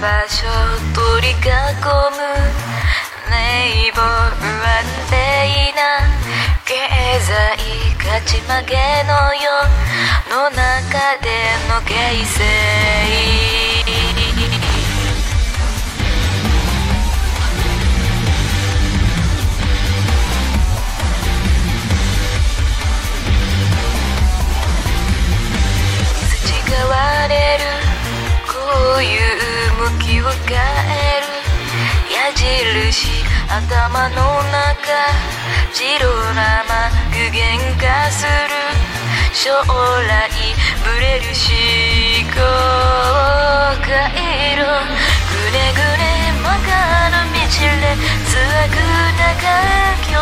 場所取り囲むネイボー安定な経済勝ち負けの世の中での形成印頭の中白生具現化する将来ブレる思考回路。ぐねぐね曲がる道で辛くな環境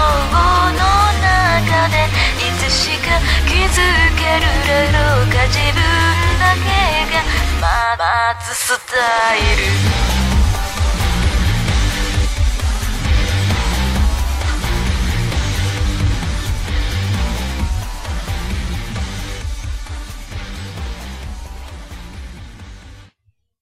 の中でいつしか気づけるだろうか。自分だけが待つスタイル。